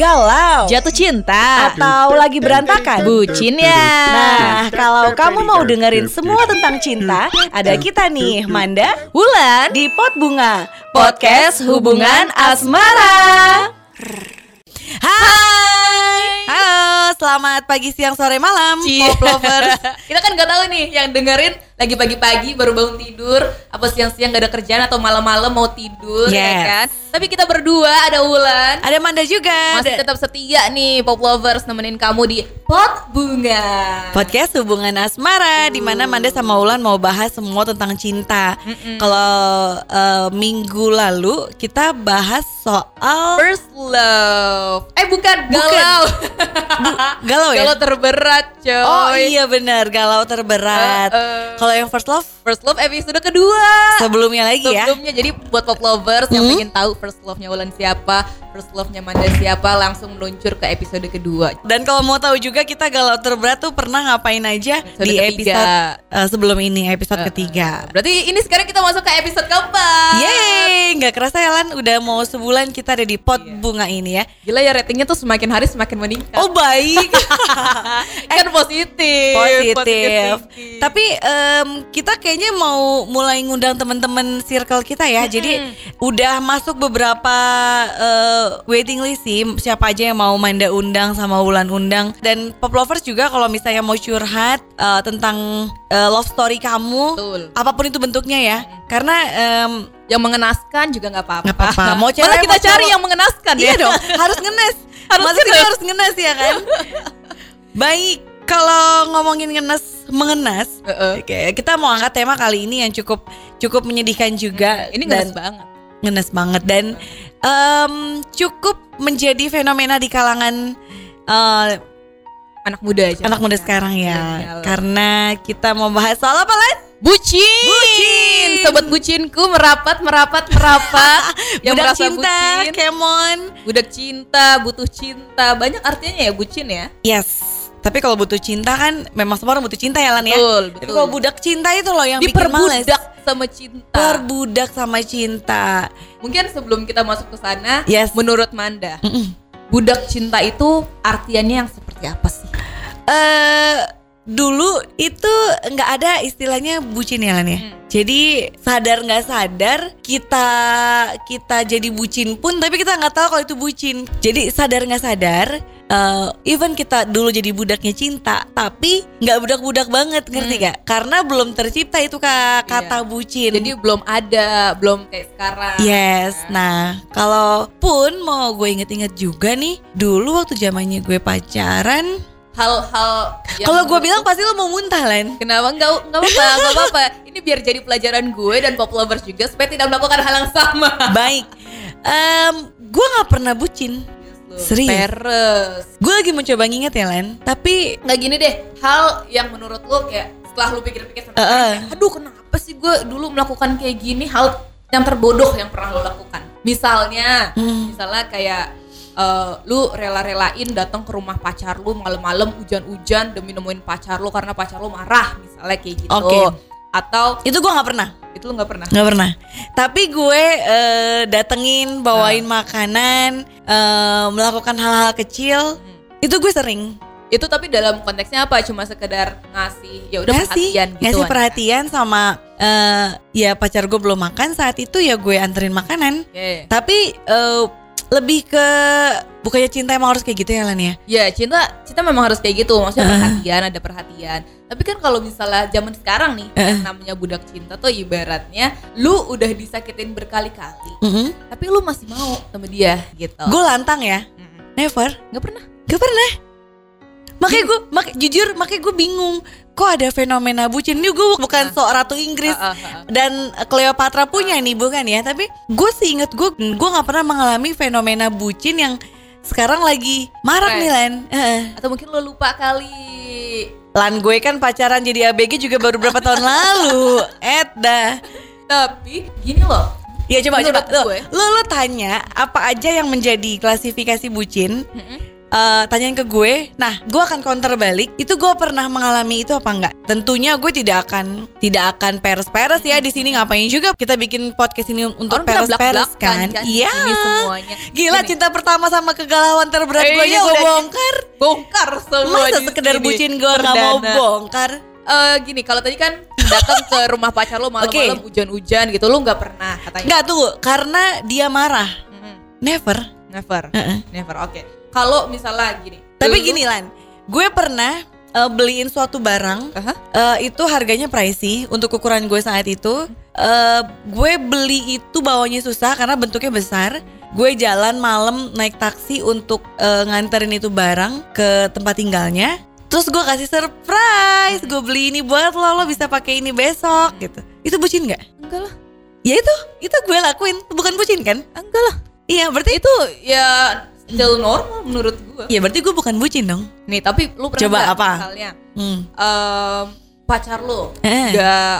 galau, Jatuh cinta. Atau lagi berantakan? Bucin ya. Nah, kalau kamu mau dengerin semua tentang cinta, ada kita nih, Manda, Wulan di Pot Bunga, Podcast Hubungan Asmara. Hai, halo, selamat pagi, siang, sore, malam. Pop lovers. Kita kan gak tahu nih yang dengerin lagi pagi-pagi baru bangun tidur Apa siang-siang gak ada kerjaan atau malam-malam mau tidur ya Yes. kan Tapi kita berdua ada Wulan Ada Manda juga. Masih tetap setia nih Pop Lovers nemenin kamu di Pot Bunga Podcast hubungan asmara di mana Manda sama Ulan mau bahas semua tentang cinta. Kalau eh, minggu lalu kita bahas soal First love Eh bukan, galau galau ya. Galau terberat coy Oh iya benar galau terberat. Eh, eh. Kalau yang first love First love episode kedua sebelumnya lagi ya. Sebelumnya jadi buat pop lovers yang Hmm? pengen tahu first love-nya Wulan siapa, first love-nya Manda siapa, langsung meluncur ke episode kedua. Dan kalau mau tahu juga kita galau terberat tuh pernah ngapain aja Episode di ketiga. episode eh, sebelum ini episode Eh, ketiga. Berarti ini sekarang kita masuk ke episode keempat. Yeay, nggak kerasa ya Lan, udah mau sebulan kita ada di pot Iya. bunga ini ya. Gila ya ratingnya tuh semakin hari semakin meningkat. Oh baik. kan positif. positif. thinking. Tapi em, kita kayaknya mau mulai ngundang teman-teman circle kita ya. Jadi udah masuk beberapa eh, waiting list sih siapa aja yang mau Manda undang sama Wulan undang dan pop lovers juga kalau misalnya mau curhat eh, tentang eh, love story kamu Betul. apa pun itu bentuknya ya. Karena em, yang mengenaskan juga nggak apa-apa. Nggak apa-apa. Mau cewek, Malah kita mau cari cowok. yang mengenaskan iya ya. dong harus ngenes. Harus Maksudnya ngenes. harus ngenes ya kan. Baik, kalau ngomongin ngenes mengenas Heeh. Oke, kita mau angkat tema kali ini yang cukup cukup menyedihkan juga. Ini dan ngenes banget. ngenes banget dan em, cukup menjadi fenomena di kalangan eh, Anak muda aja. anak muda sekarang ya. Milenial. Karena kita mau bahas soal apa Lan? Bucin. Bucin. Sobat bucinku merapat merapat merapat. yang Budak merasa cinta, bucin. Kemon. Budak cinta, butuh cinta. Banyak artinya ya bucin ya. Yes. Tapi kalau butuh cinta kan memang semua orang butuh cinta ya Lan ya. Betul, Tapi betul. kalau budak cinta itu loh yang bikin males. Diperbudak sama cinta. Perbudak sama cinta. Mungkin sebelum kita masuk ke sana, Yes. menurut Manda, Mm-mm. budak cinta itu artiannya yang seperti apa sih? eh dulu itu nggak ada istilahnya bucin ya Lan ya. Hmm. Jadi sadar nggak sadar kita kita jadi bucin pun tapi kita nggak tahu kalau itu bucin. Jadi sadar nggak sadar eh, even kita dulu jadi budaknya cinta tapi nggak budak-budak banget ngerti Hmm. gak? Karena belum tercipta itu ka- kata Iya. bucin. Jadi belum ada, belum kayak sekarang. Yes, nah kalaupun mau gue inget-inget juga nih, dulu waktu zamannya gue pacaran, Hal-hal kalau gue bilang pasti lo mau muntah Len. Kenapa enggak enggak apa-apa, enggak apa-apa. Ini biar jadi pelajaran gue dan pop lovers juga supaya tidak melakukan hal yang sama. Baik, Em, gue nggak pernah bucin. Serius? Peres. Gue lagi mencoba nginget ya Len, tapi Nggak gini deh, hal yang menurut lo kayak setelah lu pikir-pikir eh. kayak, aduh kenapa sih gue dulu melakukan kayak gini hal yang terbodoh yang pernah lo lakukan. Misalnya, Hmm. misalnya kayak eh, lu rela-relain datang ke rumah pacar lu malam-malam hujan-hujan demi nemuin pacar lu karena pacar lu marah misalnya kayak gitu. Oke. Atau itu gue nggak pernah, itu lu nggak pernah. nggak pernah. Tapi gue eh, datengin, bawain makanan, eh, melakukan hal-hal kecil, itu gue sering. Itu tapi dalam konteksnya apa? Cuma sekedar ngasih ya udah perhatian gitu. ngasih kan. perhatian sama eh, ya pacar gue belum makan saat itu ya gue anterin makanan Oke. tapi eh, lebih ke bukannya cinta emang harus kayak gitu ya Lan ya? Ya cinta cinta memang harus kayak gitu. Maksudnya Heeh. perhatian ada perhatian. Tapi kan kalau misalnya zaman sekarang nih yang namanya budak cinta tuh ibaratnya lu udah disakitin berkali-kali Mm-mm. tapi lu masih mau sama dia gitu. Gue lantang ya? Never. Nggak pernah. Gak pernah. Makanya gue mak- jujur makanya gue bingung kok ada fenomena bucin? Ini gue bukan sok ratu Inggris. Ah, ah, ah. dan Cleopatra punya nih bukan ya? Tapi gue sih inget gue gue nggak pernah mengalami fenomena bucin yang sekarang lagi marak nih Len. Atau mungkin lu lupa kali. Lan gue kan pacaran jadi ABG juga baru berapa tahun lalu. Et dah. tapi gini loh. Ya coba Menurut coba. Lo, gue. lo lo tanya apa aja yang menjadi klasifikasi bucin? Mm-mm. Eh, tanyain ke gue. Nah, gue akan counter balik. Itu gue pernah mengalami itu apa enggak? Tentunya gue tidak akan tidak akan peres-peres ya di sini ngapain juga kita bikin podcast ini untuk peres-peres kan? di Iya. semuanya. Gila Gini. cinta pertama sama kegalauan terberat Eh, gue iya, gue bongkar. Bongkar semua Masa sekedar sini. bucin gue nggak mau bongkar? Eh, gini, kalau tadi kan datang ke rumah pacar lo malam-malam Oke. hujan-hujan gitu, lo nggak pernah katanya. Enggak tunggu, karena dia marah. Mm-mm. Never. Never. Heeh. Never. Oke. Kalau misalnya gini. Tapi lu- gini Lan, gue pernah eh, beliin suatu barang Aha. eh, itu harganya pricey untuk ukuran gue saat itu. Eh, gue beli itu bawanya susah karena bentuknya besar. Gue jalan malam naik taksi untuk eh, nganterin itu barang ke tempat tinggalnya. Terus gue kasih surprise, gue beli ini buat lo, lo bisa pakai ini besok gitu. Itu bucin nggak? Enggak lah. Ya itu, itu gue lakuin, bukan bucin kan? Enggak lah. Iya, berarti Itu ya still normal menurut gua. Iya, berarti gue bukan bucin dong. Nih, tapi lu pernah Coba apa? misalnya Hmm. em, pacar lu Eh.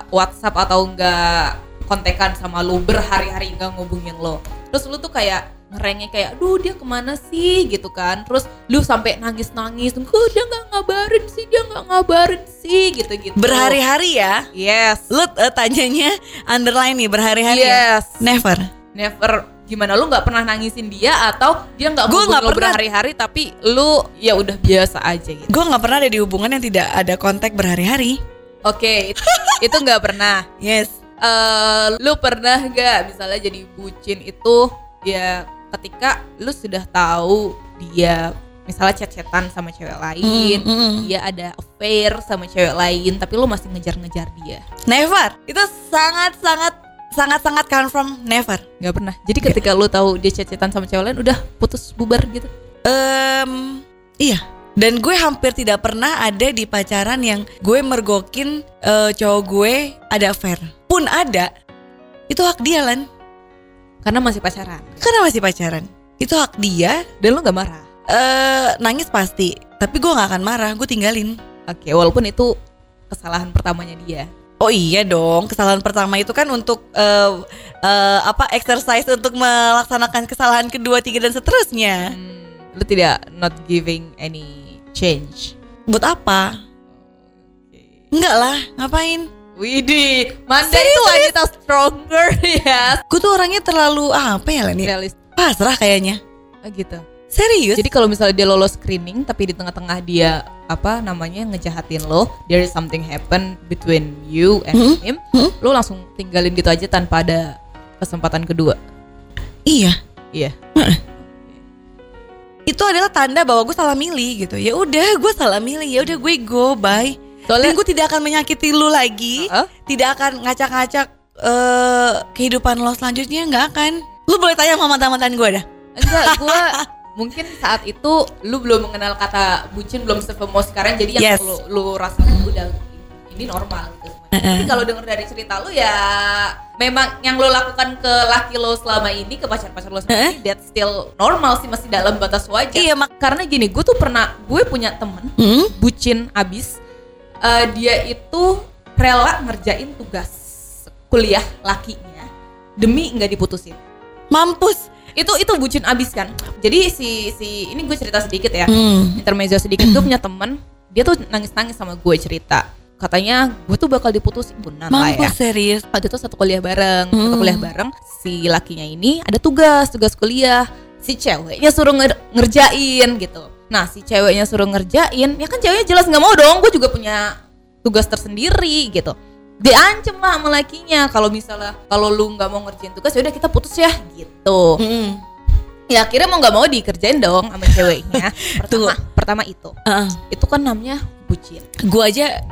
WhatsApp atau nggak kontekan sama lu berhari-hari nggak ngubungin lo. Terus lu tuh kayak ngerengek kayak, aduh dia ke mana sih gitu kan. Terus lu sampai nangis-nangis, kok dia nggak ngabarin sih, dia nggak ngabarin sih gitu-gitu. Berhari-hari ya. Yes. Lu eh, tanyanya underline nih berhari-hari ya? Yes. Never. Never gimana lu nggak pernah nangisin dia atau dia nggak Gua ngubungin nggak pernah. berhari-hari tapi lu ya udah biasa aja gitu. Gue nggak pernah ada di hubungan yang tidak ada kontak berhari-hari. Oke, itu, itu nggak pernah. Yes. eh lu pernah gak misalnya jadi bucin itu ya ketika lu sudah tahu dia misalnya chat-chatan sama cewek lain, Mm, mm, mm. dia ada affair sama cewek lain, tapi lu masih ngejar-ngejar dia. Never. Itu sangat-sangat sangat-sangat confirm never. Nggak pernah. Jadi ketika lu tahu dia chat-chatan sama cewek lain, udah putus bubar gitu. Em, iya. Dan gue hampir tidak pernah ada di pacaran yang gue mergokin eh, cowok gue ada affair. Pun ada, itu hak dia lan. Karena masih pacaran. Karena masih pacaran. Itu hak dia. Dan lu nggak marah. eh nangis pasti. Tapi gue nggak akan marah. Gue tinggalin. Oke, walaupun itu kesalahan pertamanya dia. Oh iya dong, kesalahan pertama itu kan untuk eh, eh, apa exercise untuk melaksanakan kesalahan kedua, tiga dan seterusnya. Hmm, lu tidak not giving any change. Buat apa? Enggak lah, ngapain? Widih, Manda itu wanita stronger ya. Gue tuh orangnya terlalu apa ya Leni? Realis Pasrah kayaknya. Oh, gitu. Serius? Jadi kalau misalnya dia lolos screening tapi di tengah-tengah dia apa namanya ngejahatin lo, there is something happen between you and Hmm? him, Hmm? lo langsung tinggalin gitu aja tanpa ada kesempatan kedua. iya. Iya. Itu adalah tanda bahwa gue salah milih gitu. Ya udah, gue salah milih. Ya udah gue go bye. Soalnya Dan gue tidak akan menyakiti lu lagi. Heeh. Tidak akan ngacak-ngacak eh kehidupan lo selanjutnya nggak akan. Lu boleh tanya sama mantan-mantan gue dah. enggak gua mungkin saat itu lu belum mengenal kata bucin belum se-famous sekarang jadi yang Yes. lu, lu rasakan udah ini normal gitu. Tapi kalau denger dari cerita lu ya memang yang lo lakukan ke laki lo selama ini ke pacar-pacar lo selama ini that's still normal sih masih dalam batas wajar. Iya, mak- karena gini, gue tuh pernah gue punya temen Hmm? bucin abis Eh, dia itu rela ngerjain tugas kuliah lakinya demi nggak diputusin Mampus. Itu itu bucin abis kan. Jadi si si ini gue cerita sedikit ya. Hmm. intermezzo sedikit gue punya temen dia tuh nangis nangis sama gue cerita. Katanya gue tuh bakal diputusin bunan lah ya. serius. waktu itu satu kuliah bareng satu Hmm. kuliah bareng si lakinya ini ada tugas tugas kuliah. Si ceweknya suruh nger- ngerjain gitu. Nah si ceweknya suruh ngerjain ya kan ceweknya jelas nggak mau dong gue juga punya tugas tersendiri gitu diancem lah sama lakinya kalau misalnya kalau lu nggak mau ngerjain tugas ya udah kita putus ya gitu Hmm. ya akhirnya mau nggak mau dikerjain dong sama ceweknya pertama pertama itu Heeh. itu kan namanya bucin Gue aja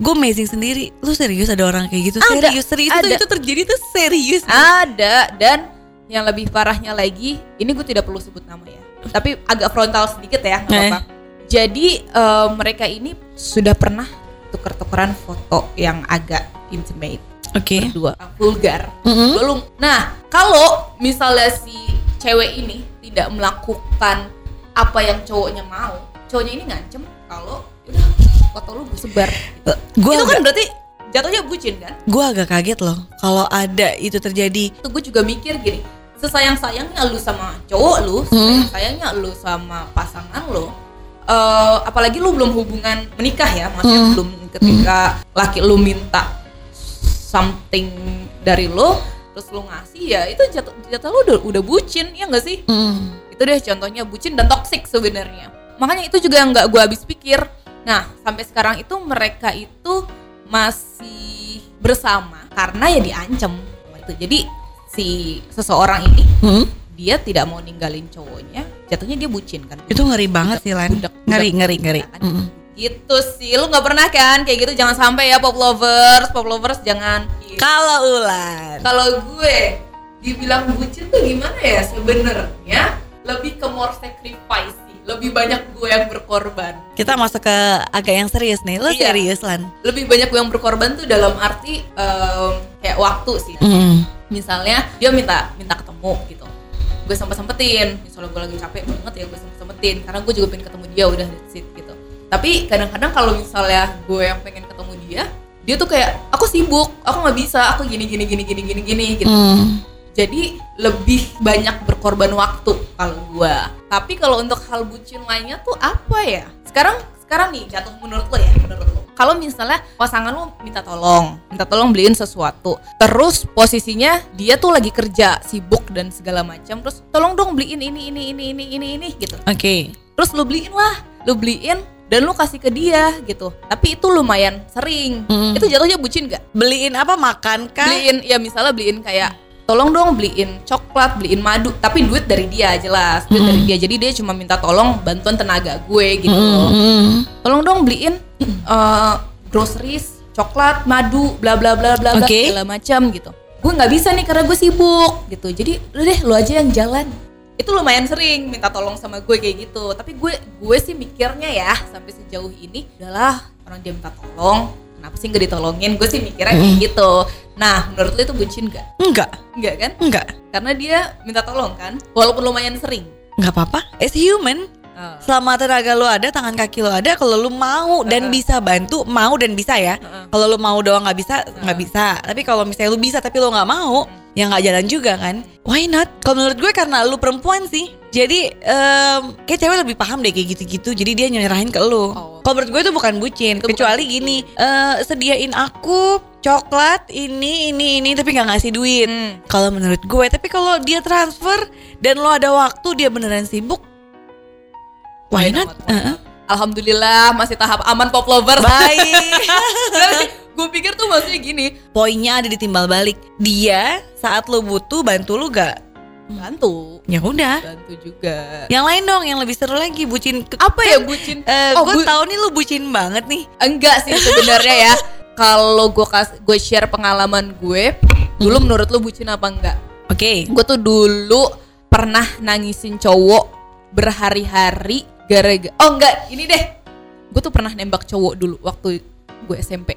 gue amazing sendiri. Lu serius ada orang kayak gitu? Ada, serius, serius ada. Itu, itu terjadi tuh serius. Ada dan yang lebih parahnya lagi, ini gue tidak perlu sebut nama ya, tapi agak frontal sedikit ya, nggak Eh. apa-apa. Jadi eh, mereka ini sudah pernah tuker-tukeran foto yang agak intimate Oke. berdua, vulgar, Mm-mm. belum. Nah, kalau misalnya si cewek ini tidak melakukan apa yang cowoknya mau, cowoknya ini ngancem kalau udah foto lu gue sebar. Gue itu agak, kan berarti jatuhnya bucin kan? gue agak kaget loh kalau ada itu terjadi. itu gue juga mikir gini sesayang-sayangnya lu sama cowok lu, sayang-sayangnya lu sama pasangan lu. eh, apalagi lu belum hubungan menikah ya, maksudnya belum ketika laki lu minta something dari lu, terus lu ngasih ya itu jatuh jatuh lu udah, udah bucin ya enggak sih? Hmm. itu deh contohnya bucin dan toxic sebenarnya makanya itu juga yang nggak gue habis pikir nah sampai sekarang itu mereka itu masih bersama karena ya diancam itu jadi si seseorang ini Hmm? dia tidak mau ninggalin cowoknya jatuhnya dia bucin kan Itu ngeri banget sih Lan. Ngeri, ngeri, ngeri. kan? Mm-mm. Gitu sih. Lu nggak pernah kan kayak gitu? Jangan sampai ya pop lovers. Pop lovers jangan. Kalau Ulan. kalau gue dibilang bucin tuh gimana ya? Sebenarnya lebih ke more sacrifice sih. Lebih banyak gue yang berkorban. Kita masuk ke agak yang serius nih. Lo Iya. serius Lan? lebih banyak gue yang berkorban tuh dalam arti em, kayak waktu sih. Mm. misalnya dia minta minta ketemu gitu. Gue sempet sempetin misalnya gue lagi capek banget ya gue sempet sempetin karena gue juga pengen ketemu dia udah that's it gitu tapi kadang-kadang kalau misalnya gue yang pengen ketemu dia dia tuh kayak aku sibuk aku nggak bisa aku gini gini gini gini gini gini gitu. Mm. jadi lebih banyak berkorban waktu kalau gua. Tapi kalau untuk hal bucin lainnya tuh apa ya? Sekarang sekarang nih jatuh menurut lo ya menurut lo. Kalau misalnya pasangan lo minta tolong minta tolong beliin sesuatu terus posisinya dia tuh lagi kerja sibuk dan segala macam terus tolong dong beliin ini ini ini ini ini ini gitu. Oke. terus lu beliin lah lu beliin dan lu kasih ke dia gitu tapi itu lumayan sering Mm. itu jatuhnya bucin gak Beliin apa makan kah? beliin ya misalnya beliin kayak tolong dong beliin coklat beliin madu tapi duit dari dia jelas duit dari dia jadi dia cuma minta tolong bantuan tenaga gue gitu. Mm. tolong dong beliin eh, groceries coklat madu bla bla bla bla bla Oke. segala macam gitu gue nggak bisa nih karena gue sibuk gitu jadi udah deh lu aja yang jalan itu lumayan sering minta tolong sama gue kayak gitu tapi gue gue sih mikirnya ya sampai sejauh ini adalah orang dia minta tolong kenapa sih nggak ditolongin gue sih mikirnya kayak gitu nah menurut lu itu bucin gak Enggak, Enggak kan enggak. karena dia minta tolong kan walaupun lumayan sering Enggak apa-apa. It's human. Ah. Selama tenaga lo ada, tangan kaki lo ada, kalau lo mau dan Heeh. bisa bantu, mau dan bisa ya. Heeh. Kalau lo mau doang nggak bisa, nggak bisa. Tapi kalau misalnya lo bisa tapi lo nggak mau, ya nggak jalan juga kan. Why not? Kalau menurut gue karena lo perempuan sih. Jadi em, kayak cewek lebih paham deh kayak gitu-gitu. Jadi dia nyerahin ke lo. Oh. Kalau menurut gue itu bukan bucin. Itu bukan kecuali bucin. gini, eh, sediain aku coklat ini ini ini tapi nggak ngasih duit. Hmm. Kalau menurut gue, tapi kalau dia transfer dan lo ada waktu dia beneran sibuk, why Why not? not? Heeh. Alhamdulillah masih tahap aman pop lover. Baik. gue pikir tuh maksudnya gini, Poinnya ada di timbal balik. Dia saat lo butuh bantu lo gak? bantu, Ya udah. bantu juga. Yang lain dong, yang lebih seru lagi bucin. Apa ya bucin? Eh, Oh, gue bu- tahu nih lo bucin banget nih. Enggak sih sebenarnya ya. Kalau gue kas gue share pengalaman gue, dulu menurut lu bucin apa enggak? Oke. Gue tuh dulu pernah nangisin cowok berhari-hari gara-gara Oh enggak, ini deh. Gue tuh pernah nembak cowok dulu waktu gue SMP.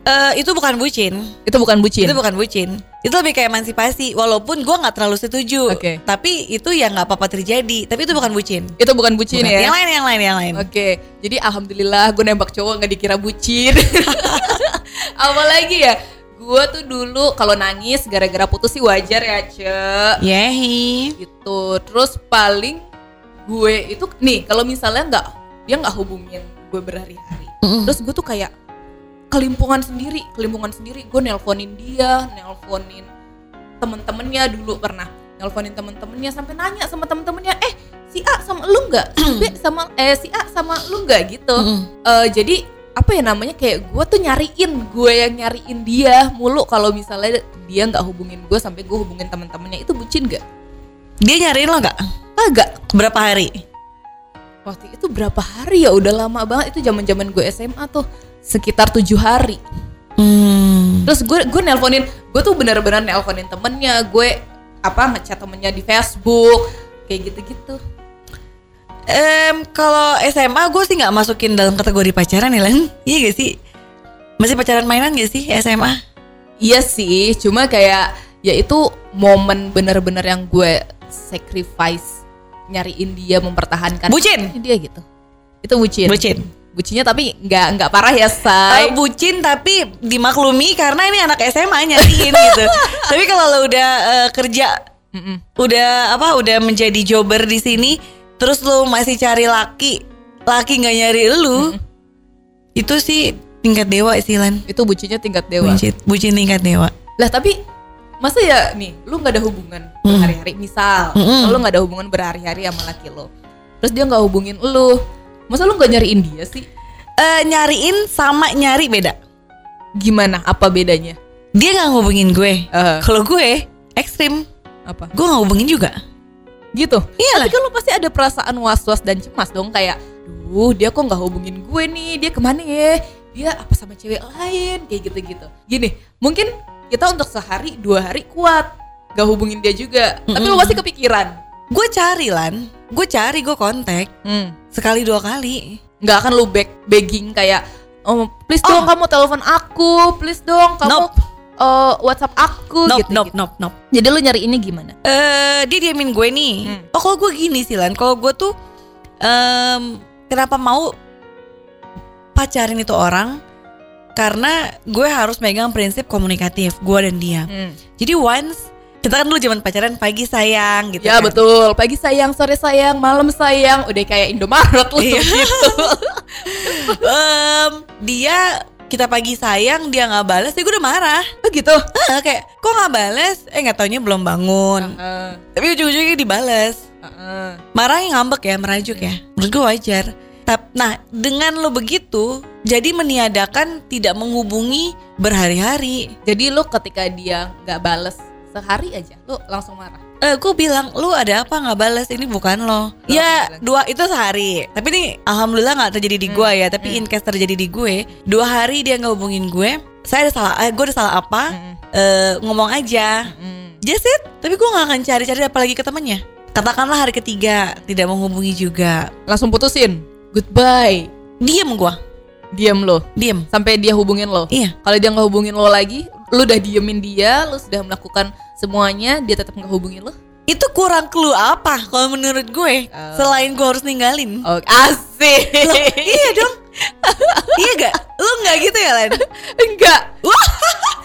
Eh, itu bukan bucin. Itu bukan bucin. Itu bukan bucin. Itu lebih kayak emansipasi. Walaupun gue nggak terlalu setuju. Oke. Tapi itu ya nggak apa-apa terjadi. Tapi itu bukan bucin. Itu bukan bucin Bukan. ya. Yang lain, yang lain, yang lain. Oke, jadi alhamdulillah gue nembak cowok nggak dikira bucin. Apalagi ya, gue tuh dulu kalau nangis gara-gara putus sih wajar ya, Ce. Yehi. Gitu. Terus paling gue itu nih kalau misalnya nggak dia nggak hubungin gue berhari-hari. Mm-mm. Terus gue tuh kayak kelimpungan sendiri, kelimpungan sendiri. Gue nelponin dia, nelponin temen-temennya dulu pernah nelponin temen-temennya sampai nanya sama temen-temennya, eh si A sama lu nggak, si B sama eh si A sama lu nggak gitu. Mm-mm. Eh, jadi apa ya namanya kayak gue tuh nyariin gue yang nyariin dia mulu kalau misalnya dia nggak hubungin gue sampai gue hubungin temen-temennya itu bucin gak? Dia nyariin lo nggak? Kagak. Berapa hari? Waktu itu berapa hari ya? Udah lama banget itu zaman zaman gue SMA tuh sekitar tujuh hari. Hmm. Terus gue gue nelponin, gue tuh bener-bener nelponin temennya, gue apa ngechat temennya di Facebook kayak gitu-gitu. Em, kalau SMA gue sih nggak masukin dalam kategori pacaran ya Len Iya gak sih? Masih pacaran mainan gak sih SMA? Iya sih, cuma kayak ya itu momen bener-bener yang gue sacrifice nyariin dia mempertahankan Bucin? dia gitu. Itu bucin. Bucin Bucinnya tapi nggak nggak parah ya, say. bucin tapi dimaklumi karena ini anak SMA nyariin gitu Tapi kalau lo udah eh, kerja Mm-mm. udah apa udah menjadi jobber di sini terus lu masih cari laki laki nggak nyari lu itu sih tingkat dewa sih Lan Itu bucinnya tingkat dewa. bucin, bucin tingkat dewa Lah tapi masa ya nih, lu nggak ada hubungan Mm. berhari-hari. Misal, Mm-mm. lu nggak ada hubungan berhari-hari sama laki lo. Terus dia nggak hubungin lu. Masa lu nggak nyariin dia sih? Eh, nyariin sama nyari beda Gimana? Apa bedanya? dia nggak ngubungin gue Eh, kalau gue ekstrim apa? gue nggak hubungin juga Gitu. Iyalah. Tapi kan lu pasti ada perasaan was-was dan cemas dong kayak, duh dia kok nggak hubungin gue nih, dia ke mana ya? Dia apa sama cewek lain? Kayak gitu-gitu. Gini, mungkin kita untuk sehari dua hari kuat, gak hubungin dia juga. Tapi lu pasti kepikiran. gue cari Lan gue cari gue kontak Hmm. sekali dua kali nggak akan lu back begging kayak oh please Oh. dong kamu telepon aku please dong kamu Nope. eh, WhatsApp aku nope gitu, nope gitu. nope nope jadi lu nyari ini gimana eh dia diamin gue nih. Hmm. Oh kalau gue gini sih Lan, kalau gue tuh em, kenapa mau pacarin itu orang? Karena gue harus megang prinsip komunikatif gue dan dia. Jadi once kita kan dulu zaman pacaran pagi sayang gitu. ya kan. betul pagi sayang sore sayang malam sayang udah kayak Indomaret lu Iya. gitu Em, dia kita pagi sayang dia nggak balas, ya gue udah marah. oh gitu kayak kok nggak balas? Eh nggak taunya belum bangun. Heeh, Tapi ujung-ujungnya dibales. heeh. marahnya ngambek ya merajuk ya menurut gue wajar nah dengan lo begitu jadi meniadakan tidak menghubungi berhari-hari. Jadi lu ketika dia nggak bales sehari aja lu langsung marah? Eh gue bilang lu ada apa nggak balas ini bukan lo. Ya bilang. dua itu sehari. Tapi ini alhamdulillah nggak terjadi di gue ya. Tapi in case terjadi di gue dua hari dia nggak hubungin gue saya ada salah eh, gue ada salah apa Mm-mm. Eh, ngomong aja. Mm. just it. Tapi gue nggak akan cari-cari apalagi ke temannya katakanlah hari ketiga tidak menghubungi juga. Langsung putusin. Goodbye. Diem gue diam lo diem sampai dia hubungin lo iya Kalau dia nggak hubungin lo lagi, lu udah diemin dia, lu sudah melakukan semuanya, dia tetap nggak hubungin lo. itu kurang clue apa kalau menurut gue Oh. selain gue harus ninggalin Oh, asik. Loh, iya dong iya gak lu nggak gitu ya Len Enggak.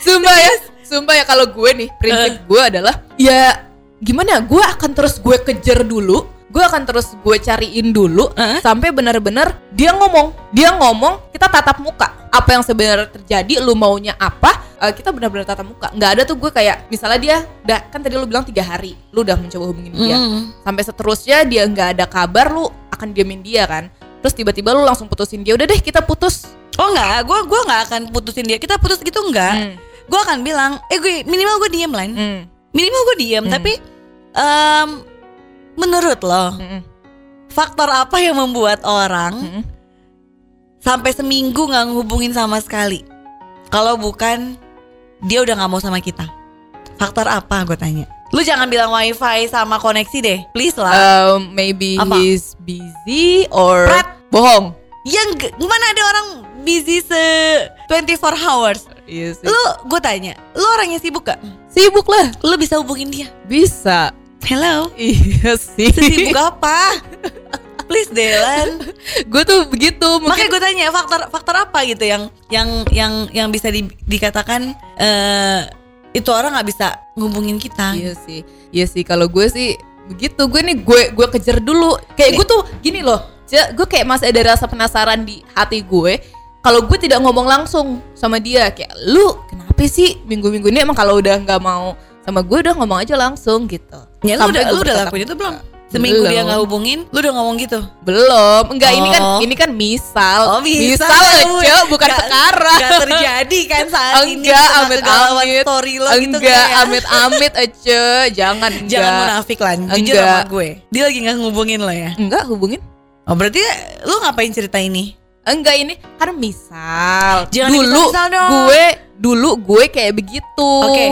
Sumpah ya, sumpah ya kalau gue nih, prinsip gue adalah ya gimana? Gue akan terus gue kejar dulu, gue akan terus gue cariin dulu Heeh. sampai benar-benar dia ngomong, dia ngomong, kita tatap muka. Apa yang sebenarnya terjadi, lu maunya apa? eh, kita benar-benar tatap muka. Nggak ada tuh gue kayak misalnya dia, udah kan tadi lu bilang tiga hari, lu udah mencoba hubungin dia. Mm. sampai seterusnya dia nggak ada kabar lu akan diamin dia kan terus tiba-tiba lu langsung putusin dia udah deh kita putus oh nggak gue gue nggak akan putusin dia kita putus gitu enggak Hmm. gue akan bilang eh gue minimal gue diem Len Hmm. minimal gue diem Hmm. tapi em, menurut lo Hmm. faktor apa yang membuat orang Hmm. sampai seminggu nggak ngehubungin sama sekali? Kalau bukan dia udah nggak mau sama kita. Faktor apa gue tanya. Lu jangan bilang wifi sama koneksi deh. Please lah. Um, maybe Apa? he's busy or Prat. bohong. Yang ge- mana ada orang busy se 24 hours? Iya sih. lu gue tanya lu orang yang sibuk gak sibuk lah. Lu bisa hubungin dia? Bisa hello? Iya sih. Sibuk apa? Please deh Lan gue tuh begitu makanya mungkin gue tanya faktor faktor apa gitu yang yang yang yang bisa di- dikatakan eh itu orang nggak bisa ngubungin kita? Iya sih. Iya sih kalau gue sih begitu. Gue nih gue gue kejar dulu. Kayak gue tuh gini loh gue kayak masih ada rasa penasaran di hati gue kalau gue tidak ngomong langsung sama dia kayak lu kenapa sih minggu-minggu ini emang kalau udah nggak mau sama gue udah ngomong aja langsung gitu ya lu Sampai udah gue lu udah lakuin itu belum seminggu dia Belum. nggak hubungin lu udah ngomong gitu belum enggak ini kan Oh. ini kan misal Oh, misal. Cel, bukan Nggak- sekarang nggak terjadi kan saat ini enggak setelah amit amit story lo gitu enggak nggak ya? amit amit aja jangan enggak jangan munafik lan jujur Enggak. sama gue dia lagi nggak ngubungin lo ya enggak hubungin oh berarti lu ngapain cerita ini Enggak ini kan misal. Jangan dulu dimisal-misal dong. gue dulu gue kayak begitu. Oke,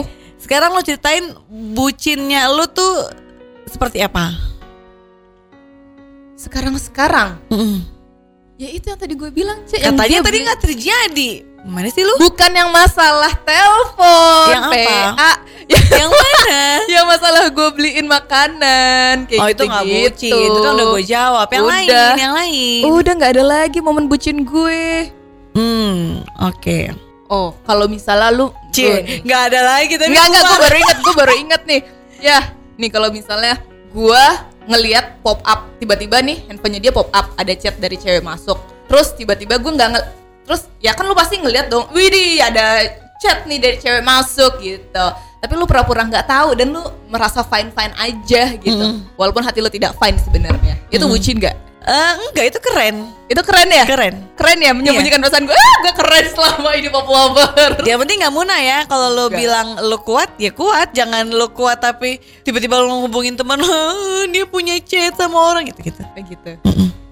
sekarang lo ceritain bucinnya lo tuh seperti apa? Sekarang sekarang Mm-mm. ya itu yang tadi gue bilang Cek, Katanya tadi nggak terjadi. Mana sih lu? bukan yang masalah telepon, Yang apa? PA, yang, Yang mana? yang masalah gue beliin makanan kayak oh itu nggak gitu-gitu. bucin, itu kan udah gue jawab. Yang Udah. lain, yang lain. Udah nggak ada lagi momen bucin gue. Hmm, oke. Oh, kalau misalnya lu Cie, nggak ada lagi tapi Enggak enggak gue baru inget gue baru inget nih. Ya, nih kalau misalnya gue ngelihat pop up tiba-tiba nih handphonenya dia pop up ada chat dari cewek masuk. Terus tiba-tiba gue nggak ngel terus ya kan lu pasti ngeliat dong widih ada chat nih dari cewek masuk gitu. Tapi lu pura-pura nggak tahu dan lu merasa fine fine aja gitu. Walaupun hati lu tidak fine sebenarnya. Itu bucin gak Eh, enggak itu keren. itu keren ya Keren. keren ya menyembunyikan perasaan gue ah gue keren selama ini pop lover Yang penting nggak munah ya. Kalau lo Nggak. bilang lo kuat, ya kuat. Jangan lo kuat tapi tiba-tiba lo ngehubungin teman, "Hah, dia punya chat sama orang gitu-gitu. kayak gitu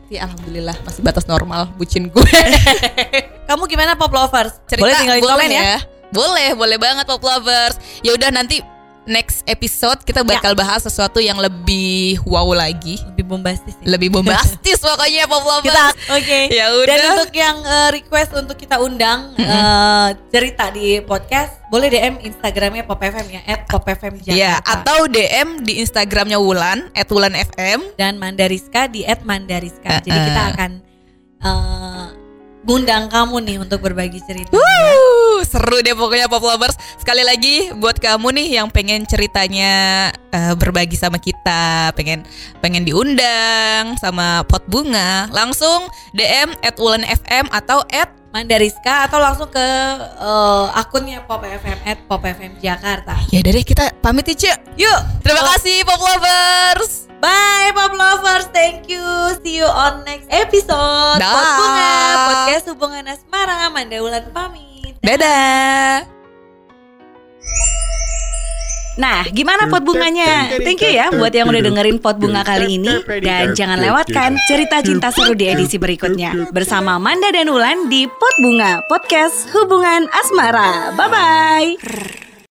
ya alhamdulillah masih batas normal bucin gue Kamu gimana pop lovers? cerita Boleh tinggalin boleh komen ya. Boleh, boleh banget pop lovers. Ya udah nanti next episode kita bakal bahas sesuatu yang lebih wow lagi, bombastis. ya. lebih bombastis pokoknya pop lovers. Kita oke. Ya udah. Dan untuk yang eh, request untuk kita undang eh, cerita di podcast, boleh DM Instagramnya Pop FM ya @popfmjakarta. Ya, atau DM di Instagramnya Wulan @wulanfm. dan Mandariska di @mandariska. Jadi Uh-uh. kita akan eh, ngundang kamu nih untuk berbagi cerita. Wuh, seru deh pokoknya pop lovers. Sekali lagi buat kamu nih yang pengen ceritanya eh, berbagi sama kita, pengen pengen diundang sama pot bunga, langsung DM @wulanfm atau Mandariska atau langsung ke eh, akunnya Pop FM Pop FM Jakarta. Ya deh kita pamit ya. Yuk, Terima kasih Pop Lovers. Bye Pop Lovers, thank you. See you on next episode. Pot Bunga, podcast hubungan asmara. Manda Wulan pamit. Dadah. Nah, gimana pot bunganya? Thank you ya buat yang udah dengerin pot bunga kali ini dan jangan lewatkan cerita cinta seru di edisi berikutnya bersama Manda dan Ulan di Pot Bunga Podcast Hubungan Asmara. Bye bye.